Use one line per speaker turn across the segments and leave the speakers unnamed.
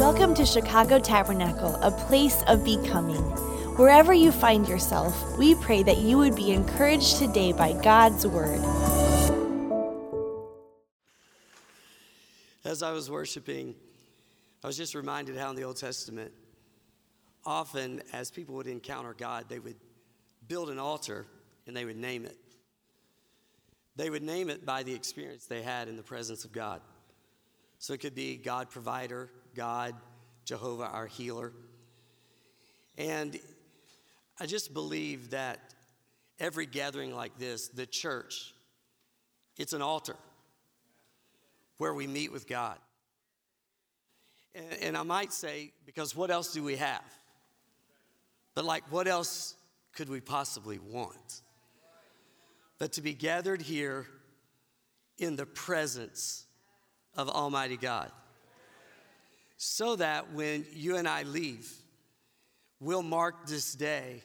Welcome to Chicago Tabernacle, a place of becoming. Wherever you find yourself, we pray that you would be encouraged today by God's word.
As I was worshiping, I was just reminded how in the Old Testament, often as people would encounter God, they would build an altar and they would name it. They would name it by the experience they had in the presence of God. So it could be God provider, God, Jehovah our healer. And I just believe that every gathering like this, the church, it's an altar where we meet with God. And, I might say, because what else do we have? But, like, what else could we possibly want? But to be gathered here in the presence of Almighty God. So that when you and I leave, we'll mark this day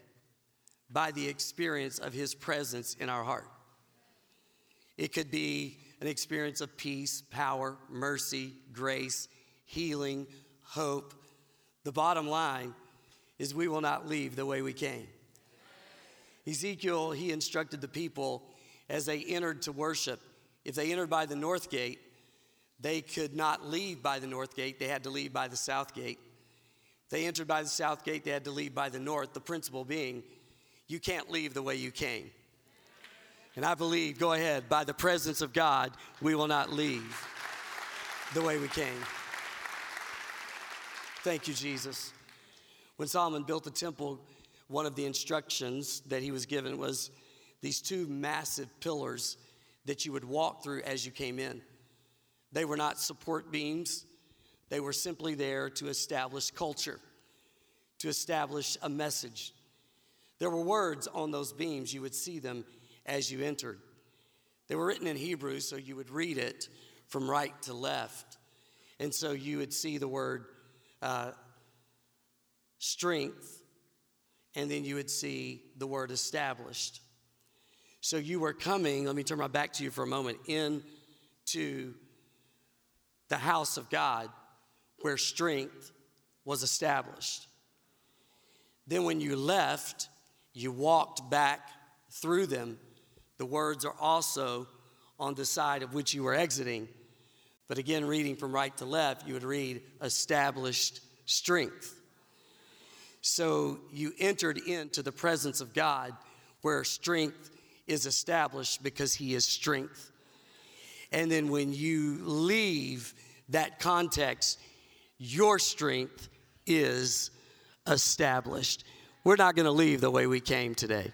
by the experience of His presence in our heart. It could be an experience of peace, power, mercy, grace, healing, hope. The bottom line is we will not leave the way we came. Ezekiel, he instructed the people as they entered to worship. If they entered by the north gate, they could not leave by the north gate, they had to leave by the south gate. They entered by the south gate, they had to leave by the north. The principle being, you can't leave the way you came. And I believe, go ahead, by the presence of God, we will not leave the way we came. Thank you, Jesus. When Solomon built the temple, one of the instructions that he was given was these two massive pillars that you would walk through as you came in. They were not support beams, they were simply there to establish culture, to establish a message. There were words on those beams, you would see them as you entered. They were written in Hebrew, so you would read it from right to left. And so you would see the word uh, strength, and then you would see the word established. So you were coming, let me turn my back to you for a moment, into the house of God where strength was established. Then when you left, you walked back through them. The words are also on the side of which you were exiting. But again, reading from right to left, you would read established strength. So you entered into the presence of God where strength is established because He is strength. And then when you leave that context, your strength is established. We're not going to leave the way we came today.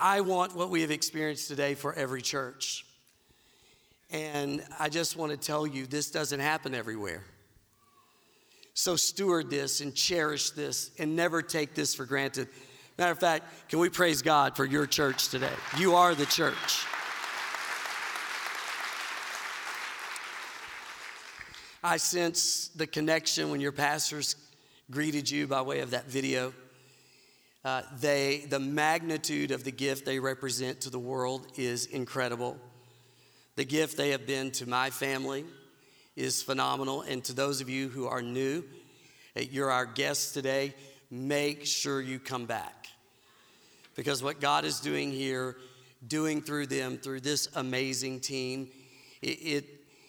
I want what we have experienced today for every church. And I just want to tell you this doesn't happen everywhere. So steward this and cherish this and never take this for granted. Matter of fact, can we praise God for your church today? You are the church. I sense the connection when your pastors greeted you by way of that video. Uh, they, the magnitude of the gift they represent to the world is incredible. The gift they have been to my family is phenomenal. And to those of you who are new, you're our guests today, make sure you come back. Because what God is doing here, doing through them, through this amazing team, it, it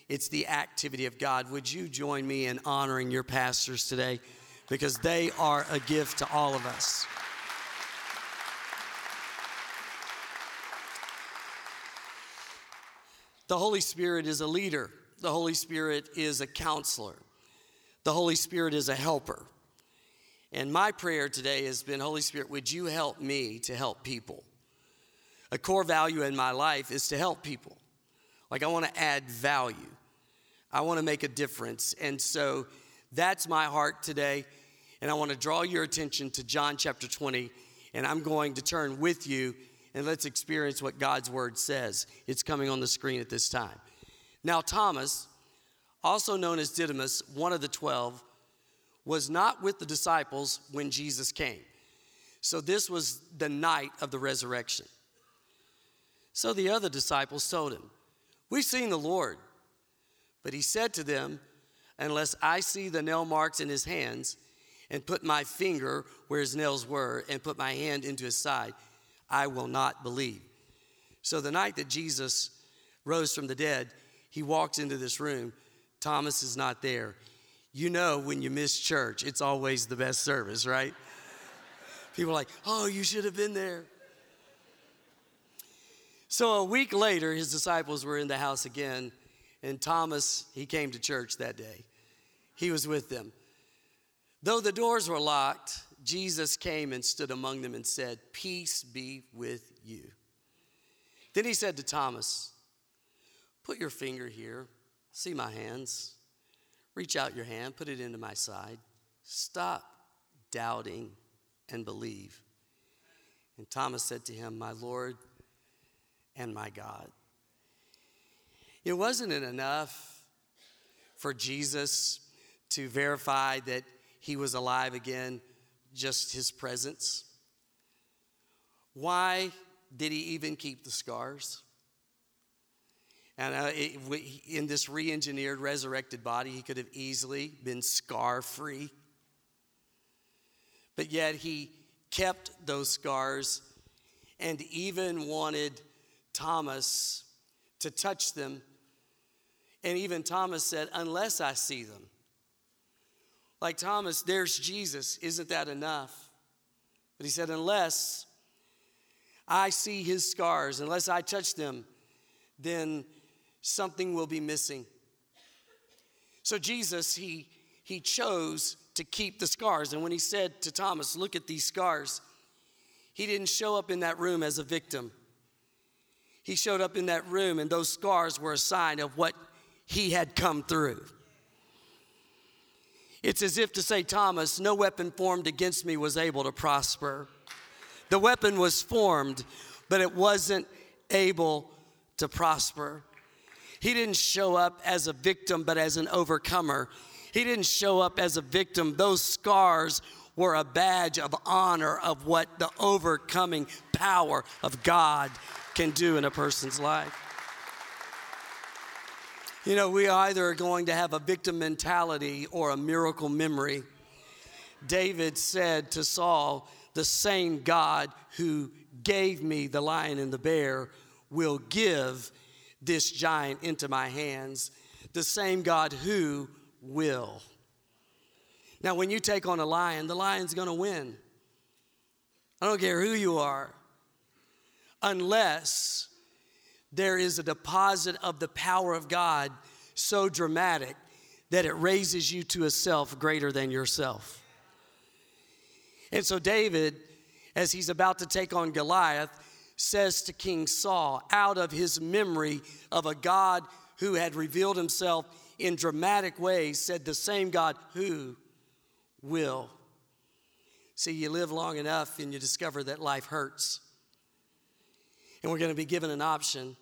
it's the activity of God. Would you join me in honoring your pastors today? Because they are a gift to all of us. The Holy Spirit is a leader, the Holy Spirit is a counselor, the Holy Spirit is a helper. And my prayer today has been Holy Spirit, would you help me to help people? A core value in my life is to help people. Like, I want to add value, I want to make a difference. And so that's my heart today. And I want to draw your attention to John chapter 20. And I'm going to turn with you and let's experience what God's word says. It's coming on the screen at this time. Now, Thomas, also known as Didymus, one of the twelve, was not with the disciples when Jesus came. So, this was the night of the resurrection. So the other disciples told him, We've seen the Lord. But he said to them, Unless I see the nail marks in his hands, and put my finger where his nails were, and put my hand into his side, I will not believe. So the night that Jesus rose from the dead, he walks into this room. Thomas is not there. You know, when you miss church, it's always the best service, right? People are like, oh, you should have been there. So a week later, his disciples were in the house again, and Thomas, he came to church that day. He was with them. Though the doors were locked, Jesus came and stood among them and said, Peace be with you. Then he said to Thomas, Put your finger here, see my hands. Reach out your hand, put it into my side. Stop doubting and believe. And Thomas said to him, My Lord and my God. It wasn't enough for Jesus to verify that he was alive again, just his presence. Why did he even keep the scars? And uh, it, in this re engineered, resurrected body, he could have easily been scar free. But yet he kept those scars and even wanted Thomas to touch them. And even Thomas said, Unless I see them. Like Thomas, there's Jesus. Isn't that enough? But he said, Unless I see his scars, unless I touch them, then something will be missing. So Jesus, he, he chose to keep the scars. And when he said to Thomas, Look at these scars, he didn't show up in that room as a victim. He showed up in that room, and those scars were a sign of what he had come through. It's as if to say, Thomas, no weapon formed against me was able to prosper. The weapon was formed, but it wasn't able to prosper. He didn't show up as a victim, but as an overcomer. He didn't show up as a victim. Those scars were a badge of honor of what the overcoming power of God can do in a person's life. You know, we either are going to have a victim mentality or a miracle memory. David said to Saul, The same God who gave me the lion and the bear will give this giant into my hands, the same God who will. Now, when you take on a lion, the lion's gonna win. I don't care who you are, unless there is a deposit of the power of God so dramatic that it raises you to a self greater than yourself. And so, David, as he's about to take on Goliath, says to King Saul, out of his memory of a God who had revealed himself in dramatic ways, said, The same God who will. See, you live long enough and you discover that life hurts. And we're going to be given an option,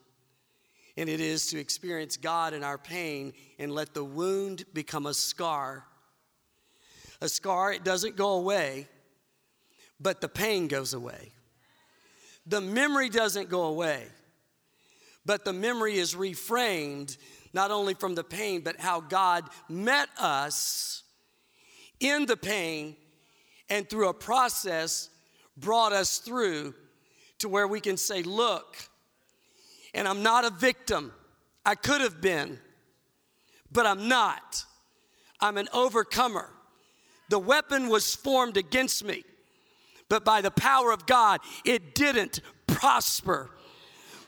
and it is to experience God in our pain and let the wound become a scar. A scar, it doesn't go away, but the pain goes away. The memory doesn't go away, but the memory is reframed not only from the pain, but how God met us in the pain and through a process brought us through to where we can say, Look, and I'm not a victim. I could have been, but I'm not. I'm an overcomer. The weapon was formed against me but by the power of God, it didn't prosper.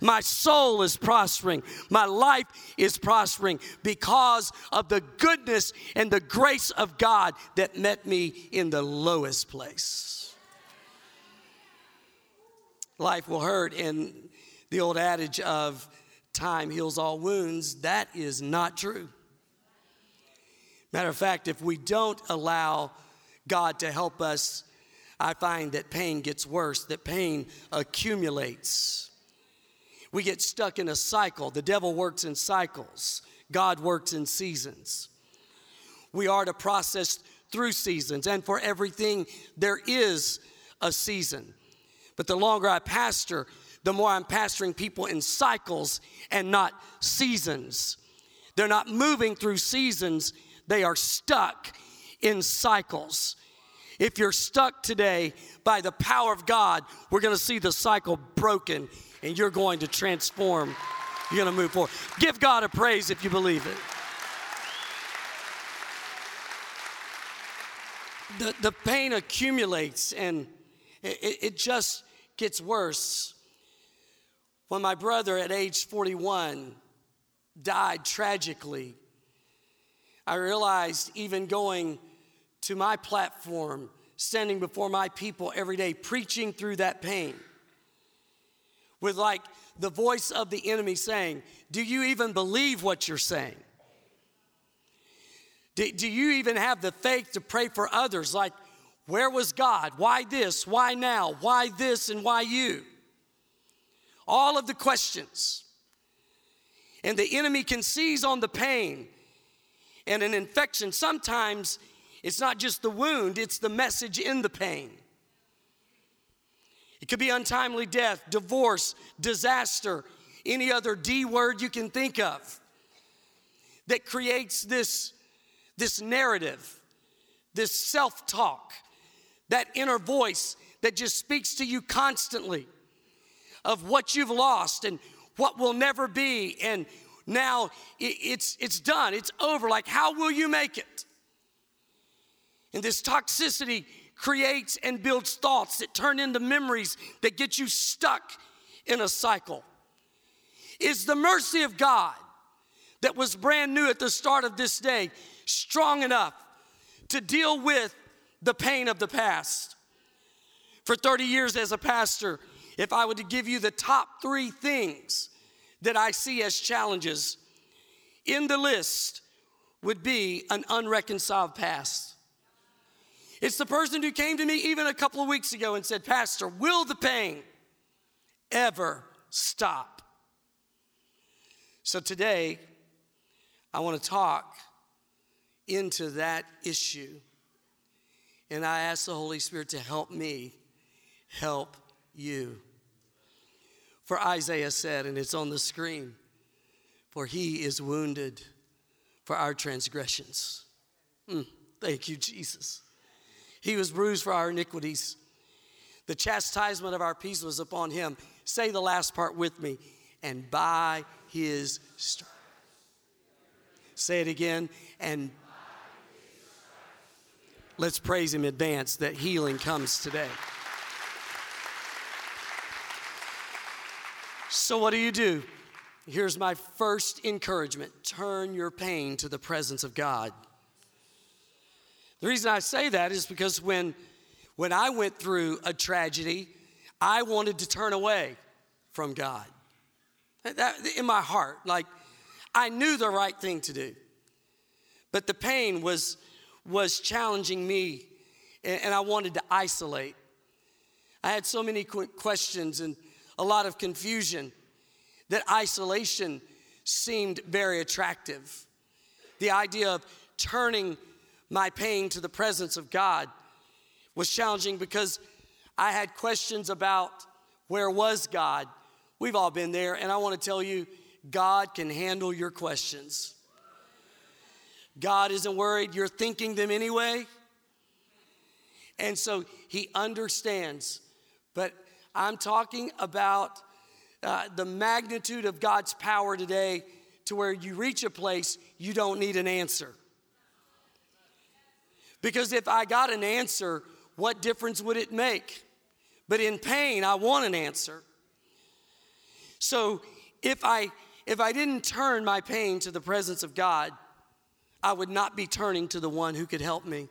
My soul is prospering. My life is prospering because of the goodness and the grace of God that met me in the lowest place. Life will hurt, and the old adage of time heals all wounds, that is not true. Matter of fact, if we don't allow God to help us I find that pain gets worse, that pain accumulates. We get stuck in a cycle. The devil works in cycles, God works in seasons. We are to process through seasons, and for everything, there is a season. But the longer I pastor, the more I'm pastoring people in cycles and not seasons. They're not moving through seasons, they are stuck in cycles. If you're stuck today by the power of God, we're gonna see the cycle broken and you're going to transform. You're gonna move forward. Give God a praise if you believe it. The, the pain accumulates and it, it just gets worse. When my brother at age 41 died tragically, I realized even going to my platform, standing before my people every day, preaching through that pain, with like the voice of the enemy saying, Do you even believe what you're saying? Do, do you even have the faith to pray for others? Like, where was God? Why this? Why now? Why this and why you? All of the questions. And the enemy can seize on the pain and an infection. Sometimes it's not just the wound, it's the message in the pain. It could be untimely death, divorce, disaster, any other D word you can think of that creates this, this narrative, this self talk, that inner voice that just speaks to you constantly of what you've lost and what will never be. And now it's, it's done, it's over. Like, how will you make it? And this toxicity creates and builds thoughts that turn into memories that get you stuck in a cycle. Is the mercy of God that was brand new at the start of this day strong enough to deal with the pain of the past? For 30 years as a pastor, if I were to give you the top three things that I see as challenges, in the list would be an unreconciled past. It's the person who came to me even a couple of weeks ago and said, Pastor, will the pain ever stop? So today, I want to talk into that issue. And I ask the Holy Spirit to help me help you. For Isaiah said, and it's on the screen, for he is wounded for our transgressions. Mm, thank you, Jesus. He was bruised for our iniquities. The chastisement of our peace was upon him. Say the last part with me. And by his stripes. Say it again. And let's praise him in advance that healing comes today. So, what do you do? Here's my first encouragement turn your pain to the presence of God. The reason I say that is because when, when I went through a tragedy, I wanted to turn away from God. That, in my heart, like I knew the right thing to do. But the pain was, was challenging me, and, and I wanted to isolate. I had so many questions and a lot of confusion, that isolation seemed very attractive. The idea of turning my pain to the presence of God was challenging because I had questions about where was God. We've all been there, and I want to tell you, God can handle your questions. God isn't worried, you're thinking them anyway. And so He understands. But I'm talking about uh, the magnitude of God's power today to where you reach a place you don't need an answer. Because if I got an answer, what difference would it make? But in pain, I want an answer. So if I if I didn't turn my pain to the presence of God, I would not be turning to the one who could help me.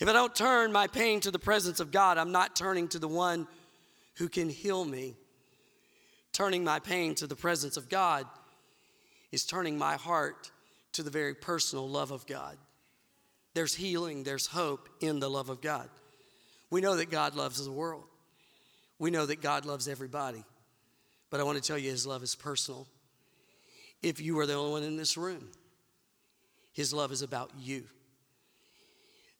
If I don't turn my pain to the presence of God, I'm not turning to the one who can heal me. Turning my pain to the presence of God is turning my heart to the very personal love of God. There's healing, there's hope in the love of God. We know that God loves the world, we know that God loves everybody. But I want to tell you, His love is personal. If you are the only one in this room, His love is about you.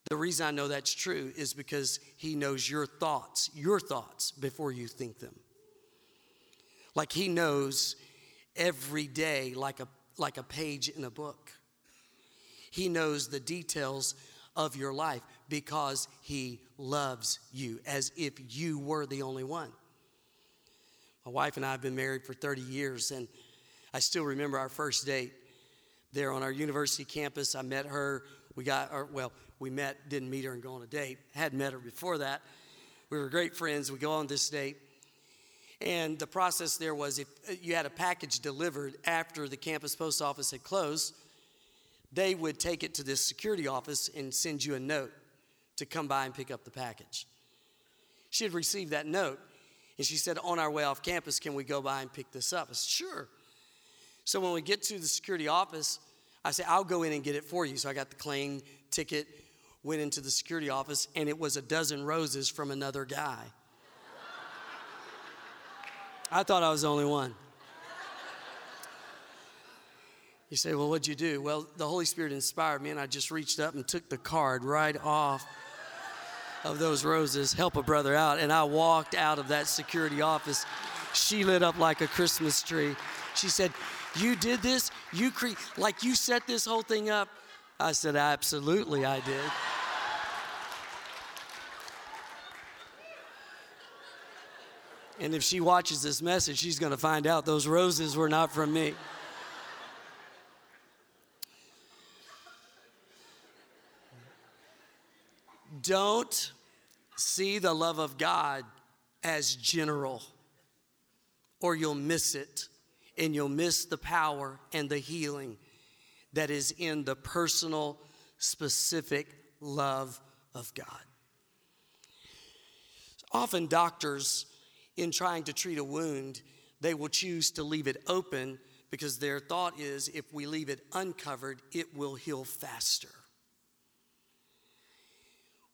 The reason I know that's true is because he knows your thoughts, your thoughts, before you think them. Like He knows every day like a, like a page in a book. He knows the details of your life because He loves you as if you were the only one. My wife and I have been married for 30 years, and I still remember our first date there on our university campus. I met her. We got, or, well, we met, didn't meet her and go on a date. Had met her before that. We were great friends. We go on this date. And the process there was if uh, you had a package delivered after the campus post office had closed, they would take it to this security office and send you a note to come by and pick up the package. She had received that note and she said, On our way off campus, can we go by and pick this up? I said, Sure. So when we get to the security office, I said, I'll go in and get it for you. So I got the claim ticket, went into the security office, and it was a dozen roses from another guy. I thought I was the only one. You say, well, what'd you do? Well, the Holy Spirit inspired me, and I just reached up and took the card right off of those roses, help a brother out, and I walked out of that security office. She lit up like a Christmas tree. She said, You did this? You cre- like you set this whole thing up? I said, Absolutely, I did. And if she watches this message, she's going to find out those roses were not from me. Don't see the love of God as general, or you'll miss it, and you'll miss the power and the healing that is in the personal, specific love of God. Often, doctors in trying to treat a wound, they will choose to leave it open because their thought is if we leave it uncovered, it will heal faster.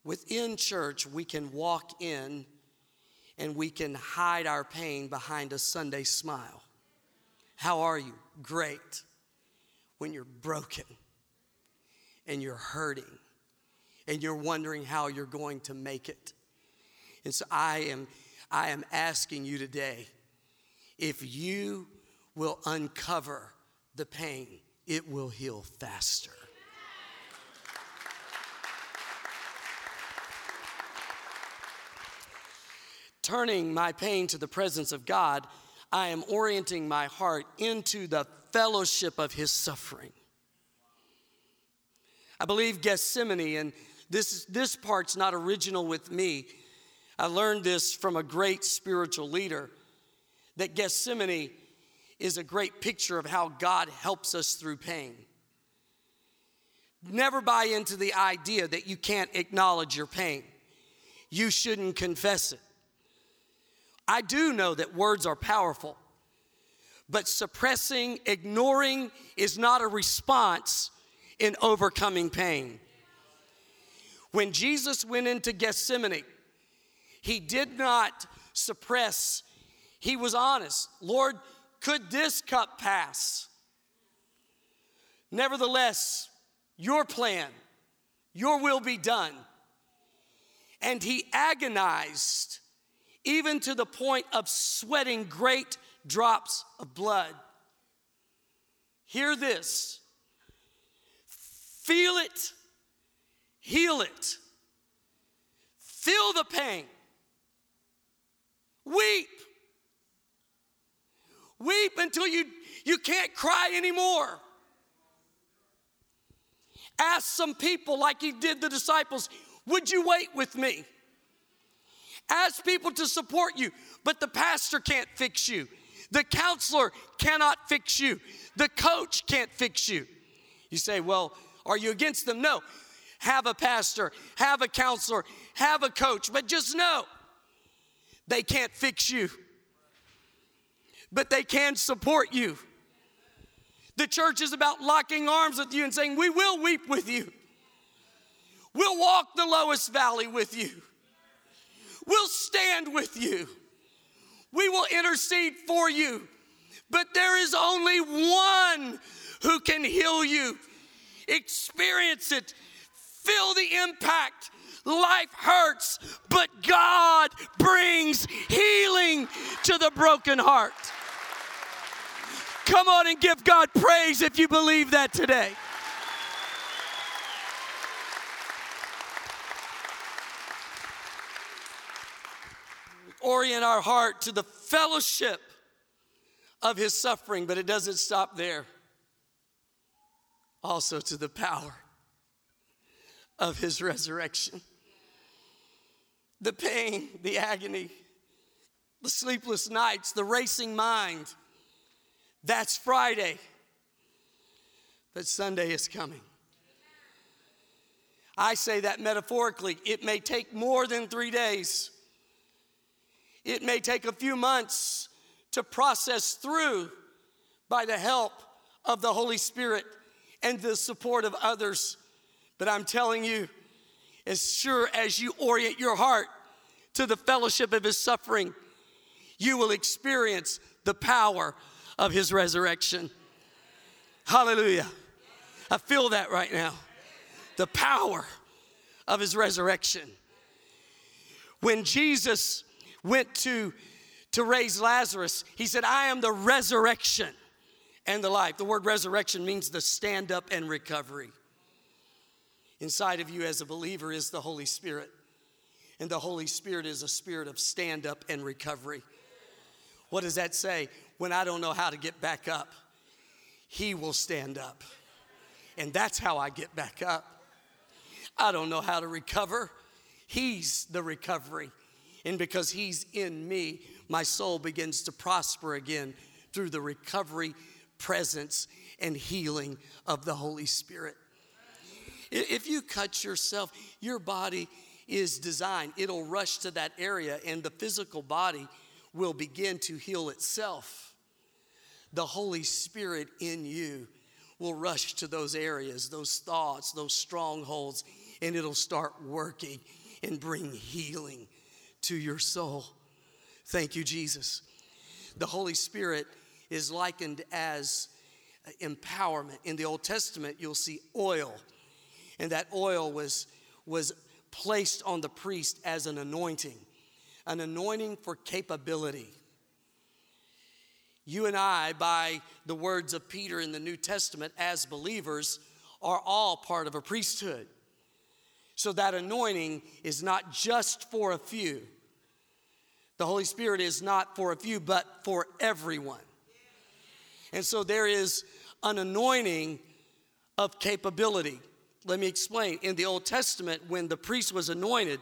Within church, we can walk in and we can hide our pain behind a Sunday smile. How are you? Great. When you're broken and you're hurting and you're wondering how you're going to make it. And so I am I am asking you today if you will uncover the pain, it will heal faster. Turning my pain to the presence of God, I am orienting my heart into the fellowship of his suffering. I believe Gethsemane, and this, this part's not original with me, I learned this from a great spiritual leader that Gethsemane is a great picture of how God helps us through pain. Never buy into the idea that you can't acknowledge your pain. You shouldn't confess it. I do know that words are powerful, but suppressing, ignoring is not a response in overcoming pain. When Jesus went into Gethsemane, he did not suppress, he was honest. Lord, could this cup pass? Nevertheless, your plan, your will be done. And he agonized even to the point of sweating great drops of blood. Hear this feel it, heal it, feel the pain. Weep. Weep until you, you can't cry anymore. Ask some people, like he did the disciples, would you wait with me? Ask people to support you, but the pastor can't fix you. The counselor cannot fix you. The coach can't fix you. You say, well, are you against them? No. Have a pastor, have a counselor, have a coach, but just know they can't fix you, but they can support you. The church is about locking arms with you and saying, We will weep with you. We'll walk the lowest valley with you. We'll stand with you. We will intercede for you. But there is only one who can heal you. Experience it, feel the impact, Life hurts, but God brings healing to the broken heart. Come on and give God praise if you believe that today. Orient our heart to the fellowship of his suffering, but it doesn't stop there. Also to the power of his resurrection. The pain, the agony, the sleepless nights, the racing mind. That's Friday. But Sunday is coming. I say that metaphorically. It may take more than three days, it may take a few months to process through by the help of the Holy Spirit and the support of others. But I'm telling you, as sure as you orient your heart to the fellowship of his suffering, you will experience the power of his resurrection. Hallelujah. I feel that right now. The power of his resurrection. When Jesus went to, to raise Lazarus, he said, I am the resurrection and the life. The word resurrection means the stand up and recovery. Inside of you as a believer is the Holy Spirit. And the Holy Spirit is a spirit of stand up and recovery. What does that say? When I don't know how to get back up, He will stand up. And that's how I get back up. I don't know how to recover. He's the recovery. And because He's in me, my soul begins to prosper again through the recovery presence and healing of the Holy Spirit. If you cut yourself, your body is designed, it'll rush to that area, and the physical body will begin to heal itself. The Holy Spirit in you will rush to those areas, those thoughts, those strongholds, and it'll start working and bring healing to your soul. Thank you, Jesus. The Holy Spirit is likened as empowerment. In the Old Testament, you'll see oil, and that oil was, was placed on the priest as an anointing, an anointing for capability. You and I, by the words of Peter in the New Testament, as believers, are all part of a priesthood. So that anointing is not just for a few. The Holy Spirit is not for a few, but for everyone. And so there is an anointing of capability. Let me explain. In the Old Testament, when the priest was anointed,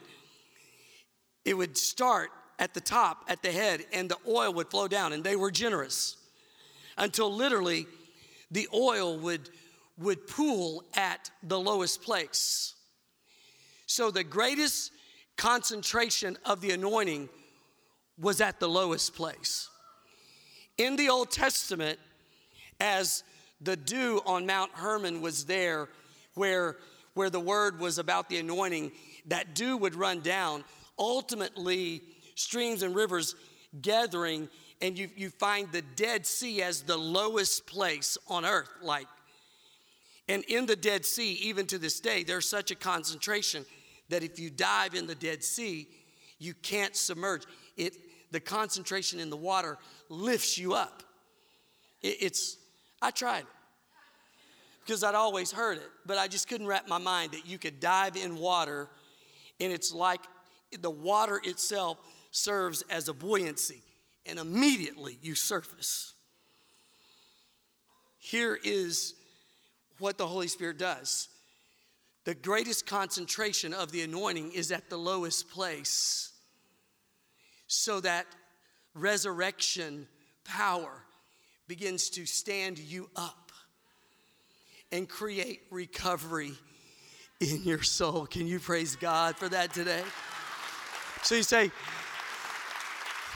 it would start at the top, at the head, and the oil would flow down, and they were generous until literally the oil would, would pool at the lowest place. So the greatest concentration of the anointing was at the lowest place. In the Old Testament, as the dew on Mount Hermon was there, where, where the word was about the anointing, that dew would run down. Ultimately, streams and rivers gathering, and you, you find the Dead Sea as the lowest place on earth, like. And in the Dead Sea, even to this day, there's such a concentration that if you dive in the Dead Sea, you can't submerge. It, the concentration in the water lifts you up. It, it's I tried it because I'd always heard it, but I just couldn't wrap my mind that you could dive in water and it's like the water itself serves as a buoyancy and immediately you surface. Here is what the Holy Spirit does. The greatest concentration of the anointing is at the lowest place so that resurrection power begins to stand you up and create recovery in your soul. Can you praise God for that today? So you say,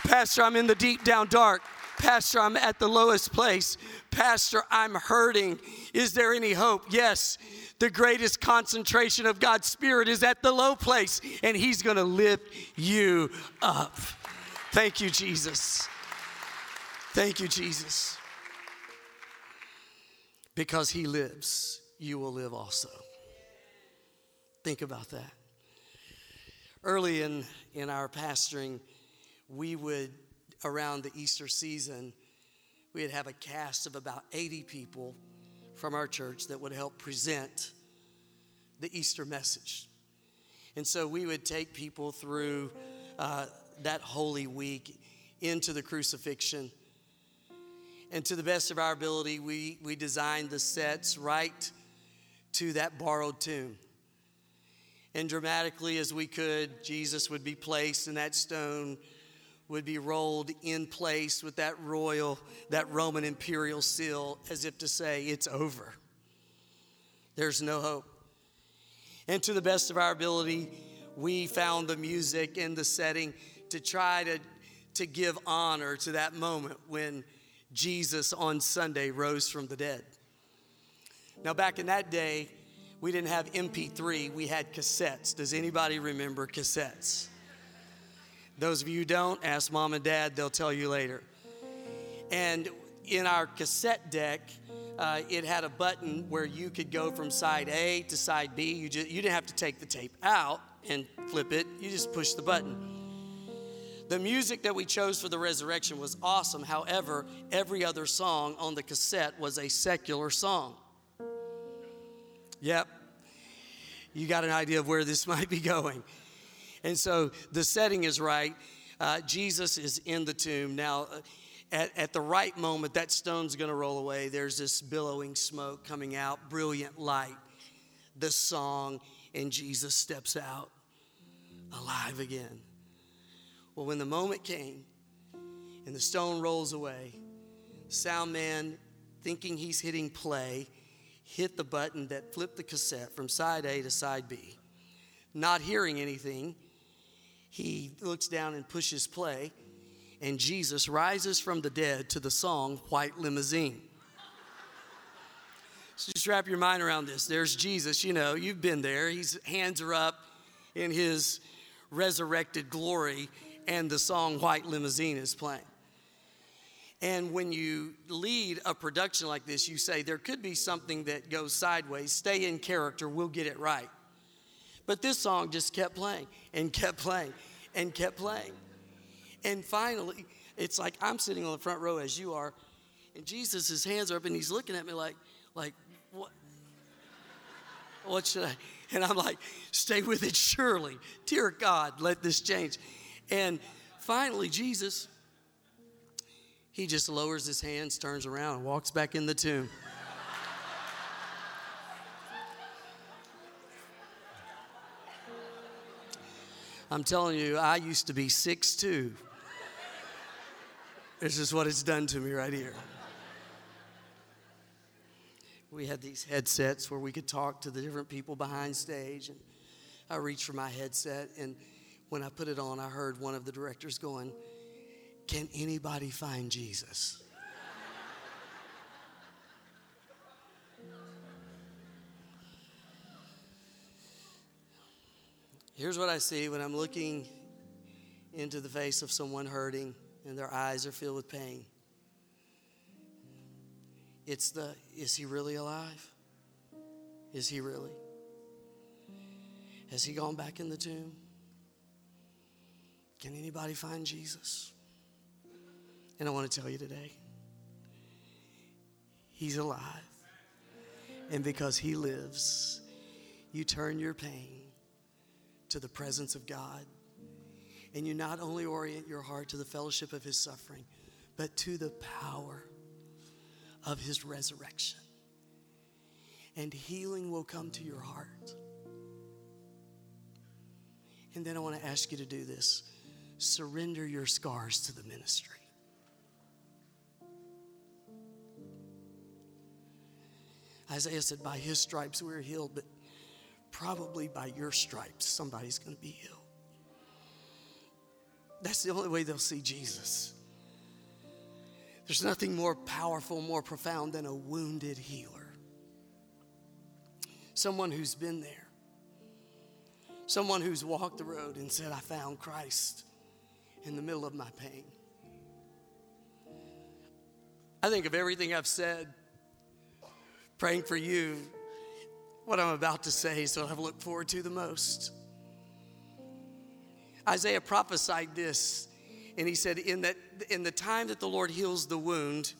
Pastor, I'm in the deep down dark. Pastor, I'm at the lowest place. Pastor, I'm hurting. Is there any hope? Yes. The greatest concentration of God's Spirit is at the low place, and He's going to lift you up. Thank you, Jesus. Thank you, Jesus. Because he lives, you will live also. Think about that. Early in, in our pastoring, we would, around the Easter season, we'd have a cast of about 80 people from our church that would help present the Easter message. And so we would take people through uh, that Holy Week into the crucifixion. And to the best of our ability, we, we designed the sets right to that borrowed tomb. And dramatically as we could, Jesus would be placed in that stone would be rolled in place with that royal, that Roman imperial seal, as if to say, it's over. There's no hope. And to the best of our ability, we found the music and the setting to try to, to give honor to that moment when Jesus on Sunday rose from the dead. Now, back in that day, we didn't have MP3, we had cassettes. Does anybody remember cassettes? Those of you who don't, ask mom and dad, they'll tell you later. And in our cassette deck, uh, it had a button where you could go from side A to side B. You, just, you didn't have to take the tape out and flip it, you just push the button. The music that we chose for the resurrection was awesome. However, every other song on the cassette was a secular song. Yep, you got an idea of where this might be going. And so the setting is right. Uh, Jesus is in the tomb. Now, uh, at, at the right moment, that stone's going to roll away. There's this billowing smoke coming out, brilliant light, the song, and Jesus steps out alive again. Well, when the moment came and the stone rolls away, sound man, thinking he's hitting play, hit the button that flipped the cassette from side A to side B. Not hearing anything, he looks down and pushes play, and Jesus rises from the dead to the song White Limousine. So just wrap your mind around this. There's Jesus, you know, you've been there. His hands are up in his resurrected glory, and the song White Limousine is playing. And when you lead a production like this, you say there could be something that goes sideways. Stay in character, we'll get it right. But this song just kept playing and kept playing and kept playing. And finally, it's like I'm sitting on the front row as you are, and Jesus, his hands are up and he's looking at me like, like, what? What should I? And I'm like, stay with it, surely. Dear God, let this change. And finally, Jesus, he just lowers his hands, turns around, and walks back in the tomb. I'm telling you, I used to be 6'2. This is what it's done to me right here. We had these headsets where we could talk to the different people behind stage, and I reached for my headset, and when I put it on, I heard one of the directors going, Can anybody find Jesus? Here's what I see when I'm looking into the face of someone hurting and their eyes are filled with pain. It's the is he really alive? Is he really? Has he gone back in the tomb? Can anybody find Jesus? And I want to tell you today, he's alive. And because he lives, you turn your pain to the presence of God. And you not only orient your heart to the fellowship of his suffering, but to the power of his resurrection. And healing will come to your heart. And then I want to ask you to do this surrender your scars to the ministry. Isaiah said, By his stripes we are healed, but probably by your stripes, somebody's going to be healed. That's the only way they'll see Jesus. There's nothing more powerful, more profound than a wounded healer. Someone who's been there. Someone who's walked the road and said, I found Christ in the middle of my pain. I think of everything I've said, praying for you, what I'm about to say is what I've looked forward to the most. Isaiah prophesied this, and he said, in, that, in the time that the Lord heals the wound,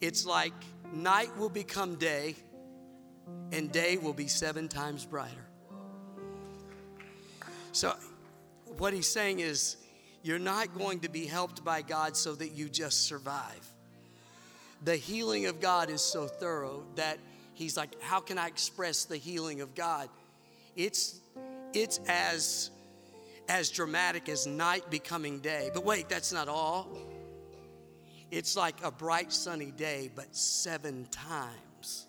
It's like night will become day and day will be seven times brighter. So, what he's saying is, you're not going to be helped by God so that you just survive. The healing of God is so thorough that he's like, How can I express the healing of God? It's, it's as, as dramatic as night becoming day. But wait, that's not all. It's like a bright sunny day, but seven times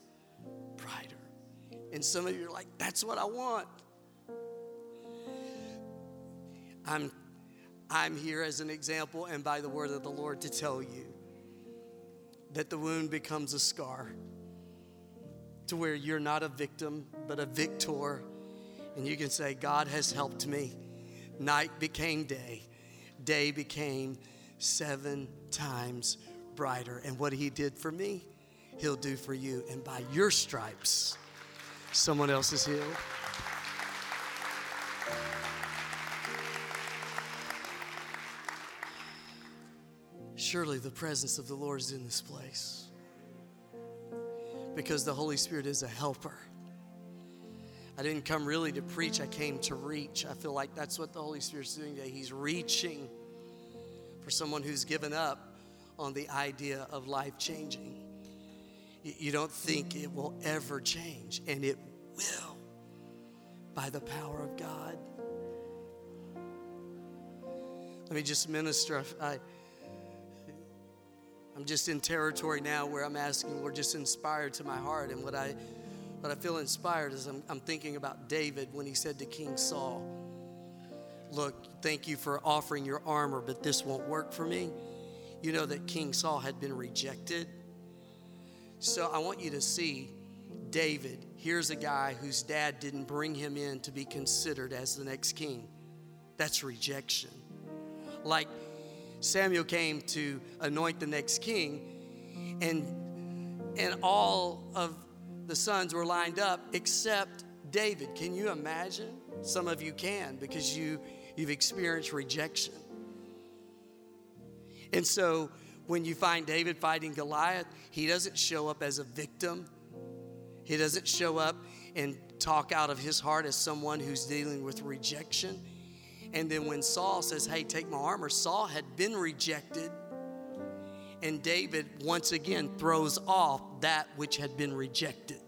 brighter. And some of you are like, that's what I want. I'm, I'm here as an example and by the word of the Lord to tell you that the wound becomes a scar to where you're not a victim, but a victor. And you can say, God has helped me. Night became day, day became seven times brighter. And what He did for me, He'll do for you. And by your stripes, someone else is healed. Surely the presence of the Lord is in this place because the Holy Spirit is a helper. I didn't come really to preach, I came to reach. I feel like that's what the Holy Spirit's doing today. He's reaching for someone who's given up on the idea of life changing. You don't think it will ever change, and it will by the power of God. Let me just minister. I, I'm just in territory now where I'm asking, Lord, just inspired to my heart. And what I, what I feel inspired is I'm, I'm thinking about David when he said to King Saul, Look, thank you for offering your armor, but this won't work for me. You know that King Saul had been rejected. So I want you to see David. Here's a guy whose dad didn't bring him in to be considered as the next king. That's rejection. Like Samuel came to anoint the next king, and, and all of the sons were lined up except David. Can you imagine? Some of you can because you, you've experienced rejection. And so when you find David fighting Goliath, he doesn't show up as a victim. He doesn't show up and talk out of his heart as someone who's dealing with rejection. And then when Saul says, Hey, take my armor, Saul had been rejected. And David once again throws off that which had been rejected.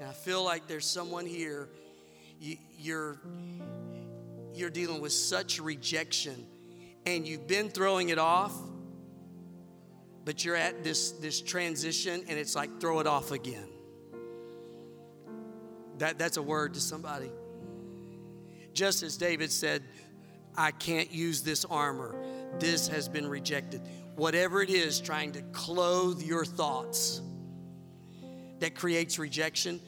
And I feel like there's someone here, you, you're, you're dealing with such rejection and you've been throwing it off, but you're at this, this transition and it's like throw it off again. That, that's a word to somebody. Just as David said, I can't use this armor. This has been rejected. Whatever it is trying to clothe your thoughts that creates rejection,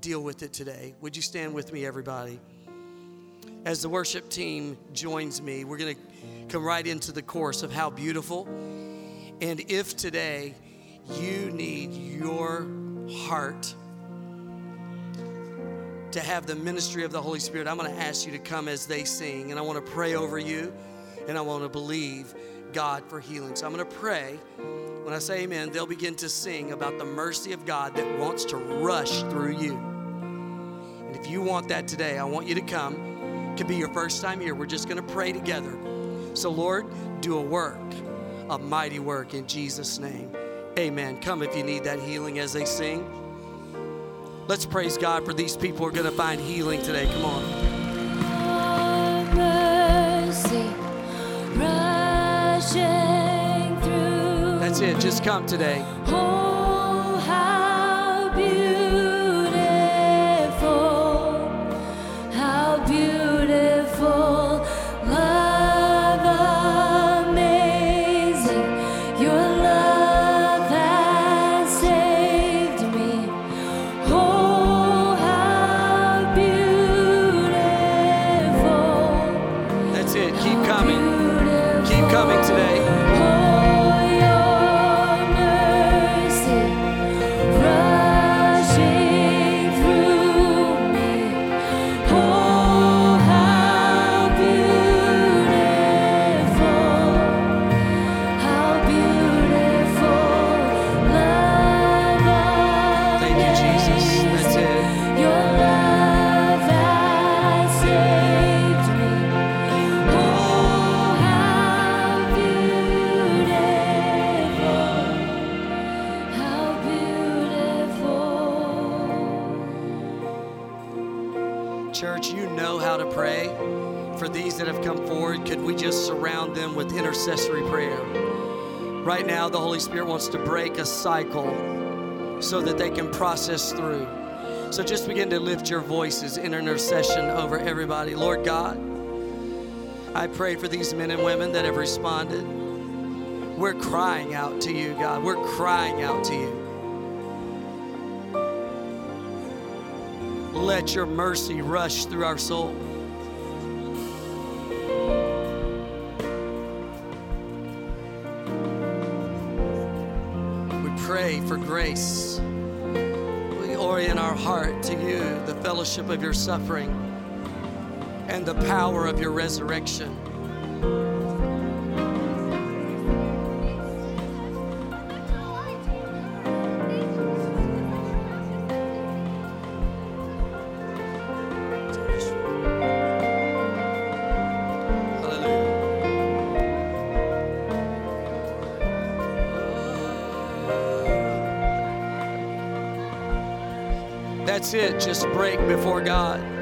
deal with it today. Would you stand with me, everybody? As the worship team joins me, we're going to come right into the course of how beautiful. And if today you need your heart to have the ministry of the Holy Spirit, I'm going to ask you to come as they sing. And I want to pray over you and I want to believe God for healing. So I'm going to pray. When I say amen, they'll begin to sing about the mercy of God that wants to rush through you. And if you want that today, I want you to come. It could be your first time here. We're just going to pray together. So, Lord, do a work, a mighty work in Jesus' name. Amen. Come if you need that healing as they sing. Let's praise God for these people who are going to find healing today. Come on. That's it. Just come today. Holy Spirit wants to break a cycle so that they can process through. So just begin to lift your voices in intercession over everybody. Lord God, I pray for these men and women that have responded. We're crying out to you, God. We're crying out to you. Let your mercy rush through our soul. For grace. We orient our heart to you, the fellowship of your suffering and the power of your resurrection. That's it. Just break before God.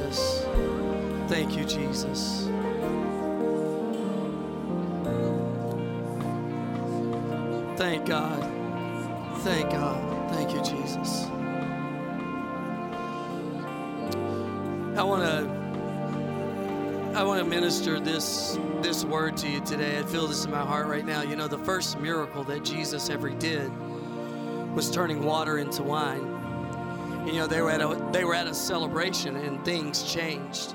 Jesus. Thank you, Jesus. Thank God. Thank God. Thank you, Jesus. I want to I want to minister this this word to you today. I feel this in my heart right now. You know, the first miracle that Jesus ever did was turning water into wine. You know, they were at a they were at a celebration and things changed.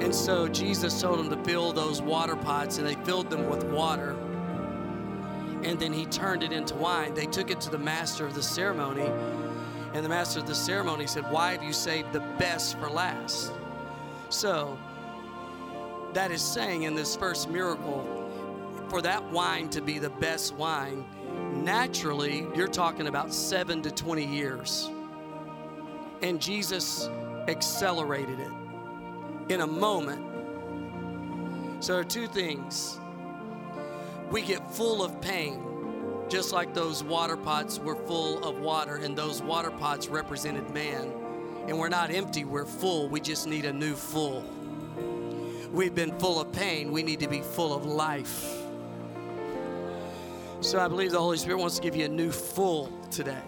And so Jesus told them to fill those water pots and they filled them with water. And then he turned it into wine. They took it to the master of the ceremony. And the master of the ceremony said, Why have you saved the best for last? So, that is saying in this first miracle, for that wine to be the best wine naturally, you're talking about seven to 20 years. And Jesus accelerated it in a moment. So there are two things. We get full of pain, just like those water pots were full of water, and those water pots represented man. And we're not empty, we're full. We just need a new full. We've been full of pain, we need to be full of life. So I believe the Holy Spirit wants to give you a new full today.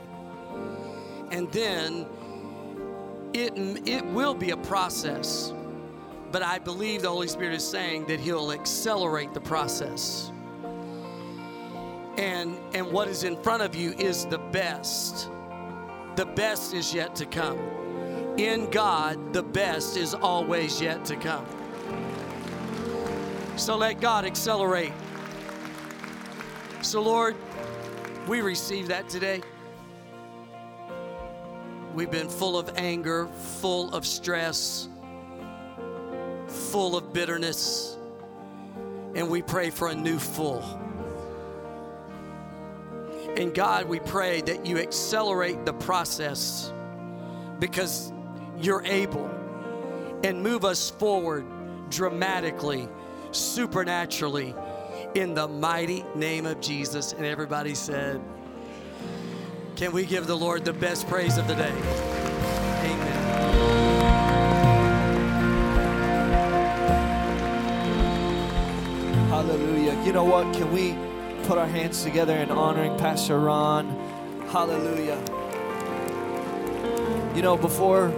And then it, it will be a process, but I believe the Holy Spirit is saying that He'll accelerate the process. And, and what is in front of you is the best. The best is yet to come. In God, the best is always yet to come. So let God accelerate. So, Lord, we receive that today. We've been full of anger, full of stress, full of bitterness, and we pray for a new full. And God, we pray that you accelerate the process because you're able and move us forward dramatically, supernaturally, in the mighty name of Jesus. And everybody said, can we give the Lord the best praise of the day? Amen.
Hallelujah. You know what? Can we put our hands together in honoring Pastor Ron? Hallelujah. You know, before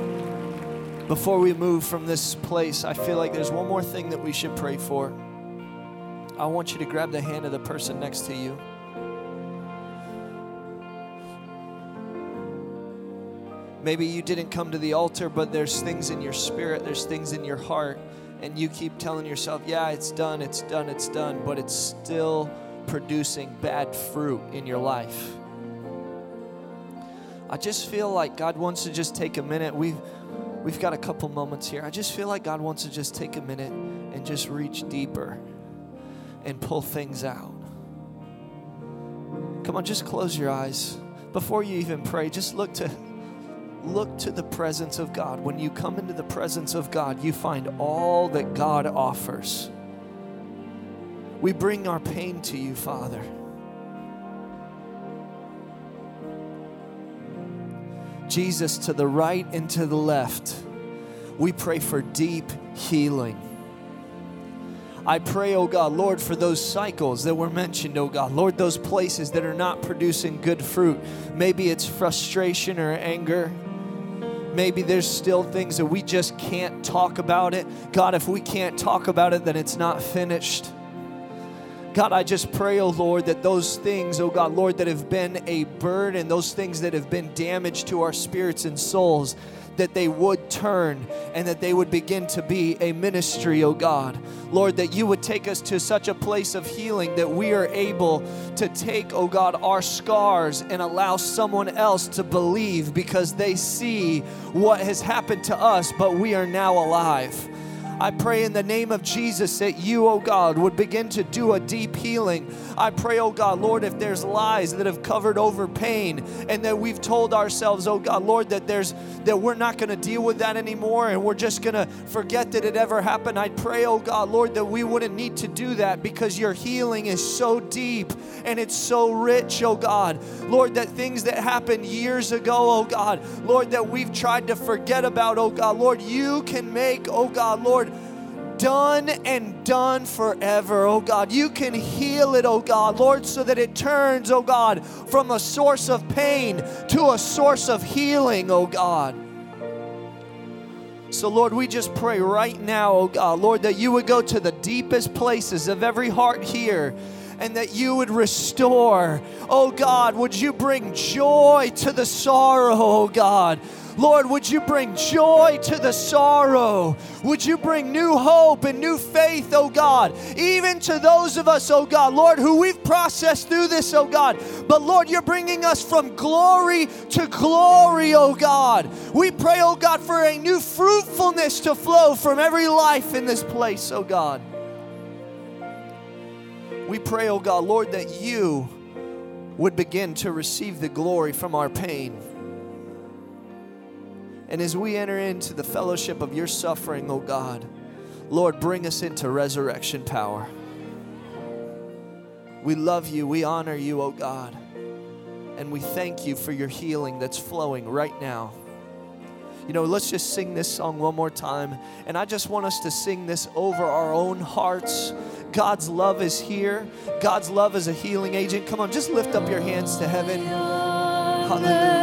before we move from this place, I feel like there's one more thing that we should pray for. I want you to grab the hand of the person next to you. Maybe you didn't come to the altar, but there's things in your spirit, there's things in your heart, and you keep telling yourself, yeah, it's done, it's done, it's done, but it's still producing bad fruit in your life. I just feel like God wants to just take a minute. We've we've got a couple moments here. I just feel like God wants to just take a minute and just reach deeper and pull things out. Come on, just close your eyes. Before you even pray, just look to look to the presence of God. When you come into the presence of God, you find all that God offers. We bring our pain to you, Father. Jesus, to the right and to the left, we pray for deep healing. I pray, oh God, Lord, for those cycles that were mentioned, oh God. Lord, those places that are not producing good fruit. Maybe it's frustration or anger. Maybe there's still things that we just can't talk about it. God, if we can't talk about it, then it's not finished. God, I just pray, oh Lord, that those things, oh God, Lord, that have been a burden, those things that have been damage to our spirits and souls, that they would turn and that they would begin to be a ministry, oh God. Lord, that you would take us to such a place of healing that we are able to take, oh God, our scars and allow someone else to believe because they see what has happened to us, but we are now alive. I pray in the name of Jesus that you, oh God, would begin to do a deep healing. I pray, oh God, Lord, if there's lies that have covered over pain and that we've told ourselves, oh God, Lord, that there's that we're not going to deal with that anymore and we're just going to forget that it ever happened. I pray, oh God, Lord, that we wouldn't need to do that because your healing is so deep and it's so rich, oh God. Lord, that things that happened years ago, oh God, Lord, that we've tried to forget about, oh God, Lord, you can make, oh God, Lord, done and done forever, oh God. You can heal it, oh God, Lord, so that it turns, oh God, from a source of pain to a source of healing, oh God. So, Lord, we just pray right now, oh God, Lord, that you would go to the deepest places of every heart here and that you would restore. Oh God, would you bring joy to the sorrow, oh God? Lord, would you bring joy to the sorrow? Would you bring new hope and new faith, oh God, even to those of us, oh God, Lord, who we've processed through this, oh God. But Lord, you're bringing us from glory to glory, oh God. We pray, oh God, for a new fruitfulness to flow from every life in this place, oh God. We pray, oh God, Lord, that you would begin to receive the glory from our pain. And as we enter into the fellowship of your suffering, oh God, Lord, bring us into resurrection power. We love you, we honor you, oh God, and we thank you for your healing that's flowing right now. You know, let's just sing this song one more time. And I just want us to sing this over our own hearts. God's love is here. God's love is a healing agent. Come on, just lift up your hands to heaven. Hallelujah.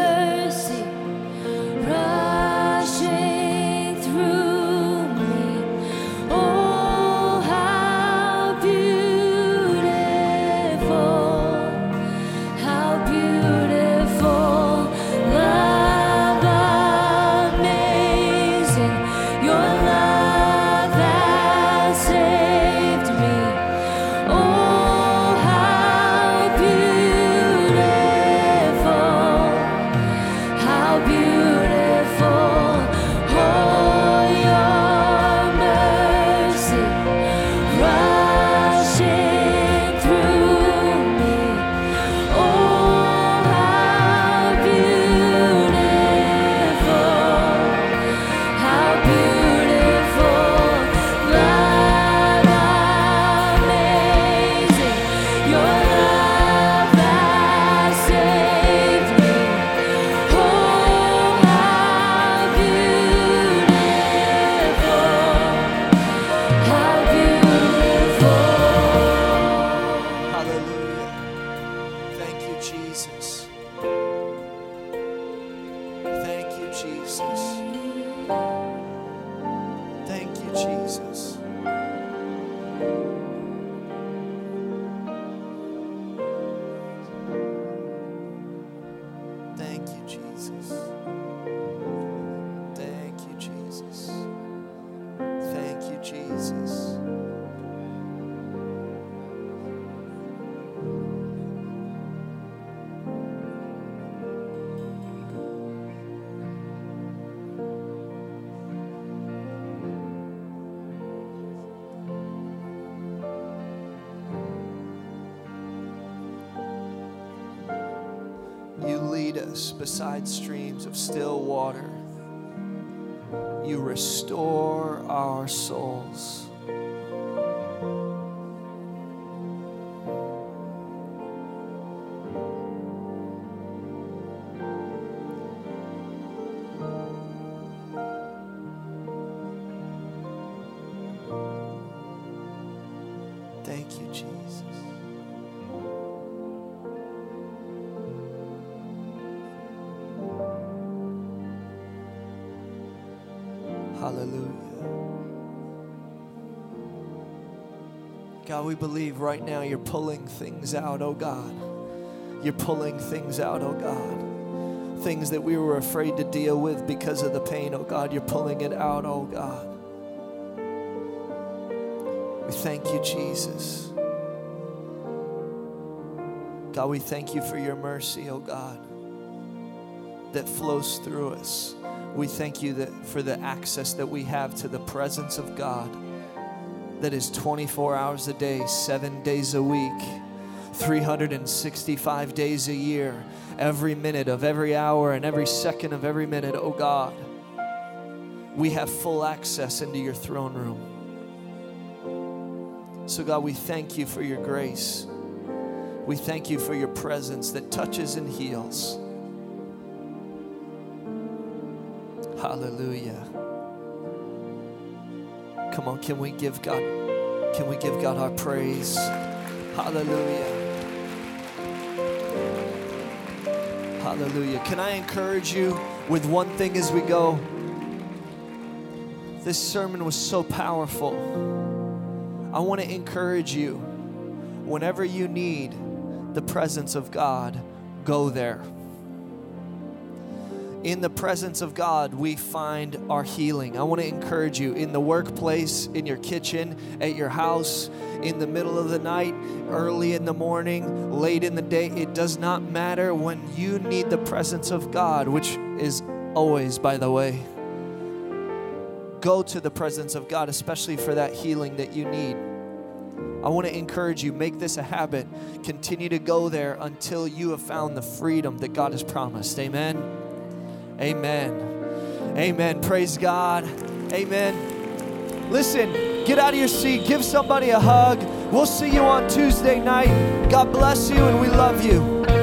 Lead us beside streams of still water. You restore our souls. We believe right now you're pulling things out, oh God. You're pulling things out, oh God. Things that we were afraid to deal with because of the pain, oh God. You're pulling it out, oh God. We thank you, Jesus. God, we thank you for your mercy, oh God, that flows through us. We thank you that for the access that we have to the presence of God that is 24 hours a day, 7 days a week, 365 days a year, every minute of every hour and every second of every minute, oh God. We have full access into your throne room. So, God, we thank you for your grace. We thank you for your presence that touches and heals. Hallelujah. Come on, can we give God can we give God our praise? Hallelujah. Hallelujah. Can I encourage you with one thing as we go? This sermon was so powerful. I want to encourage you whenever you need the presence of God, go there. In the presence of God, we find our healing. I want to encourage you in the workplace, in your kitchen, at your house, in the middle of the night, early in the morning, late in the day. It does not matter when you need the presence of God, which is always, by the way. Go to the presence of God, especially for that healing that you need. I want to encourage you, make this a habit. Continue to go there until you have found the freedom that God has promised. Amen. Amen. Amen. Praise God. Amen. Listen, get out of your seat, give somebody a hug. We'll see you on Tuesday night. God bless you, and we love you.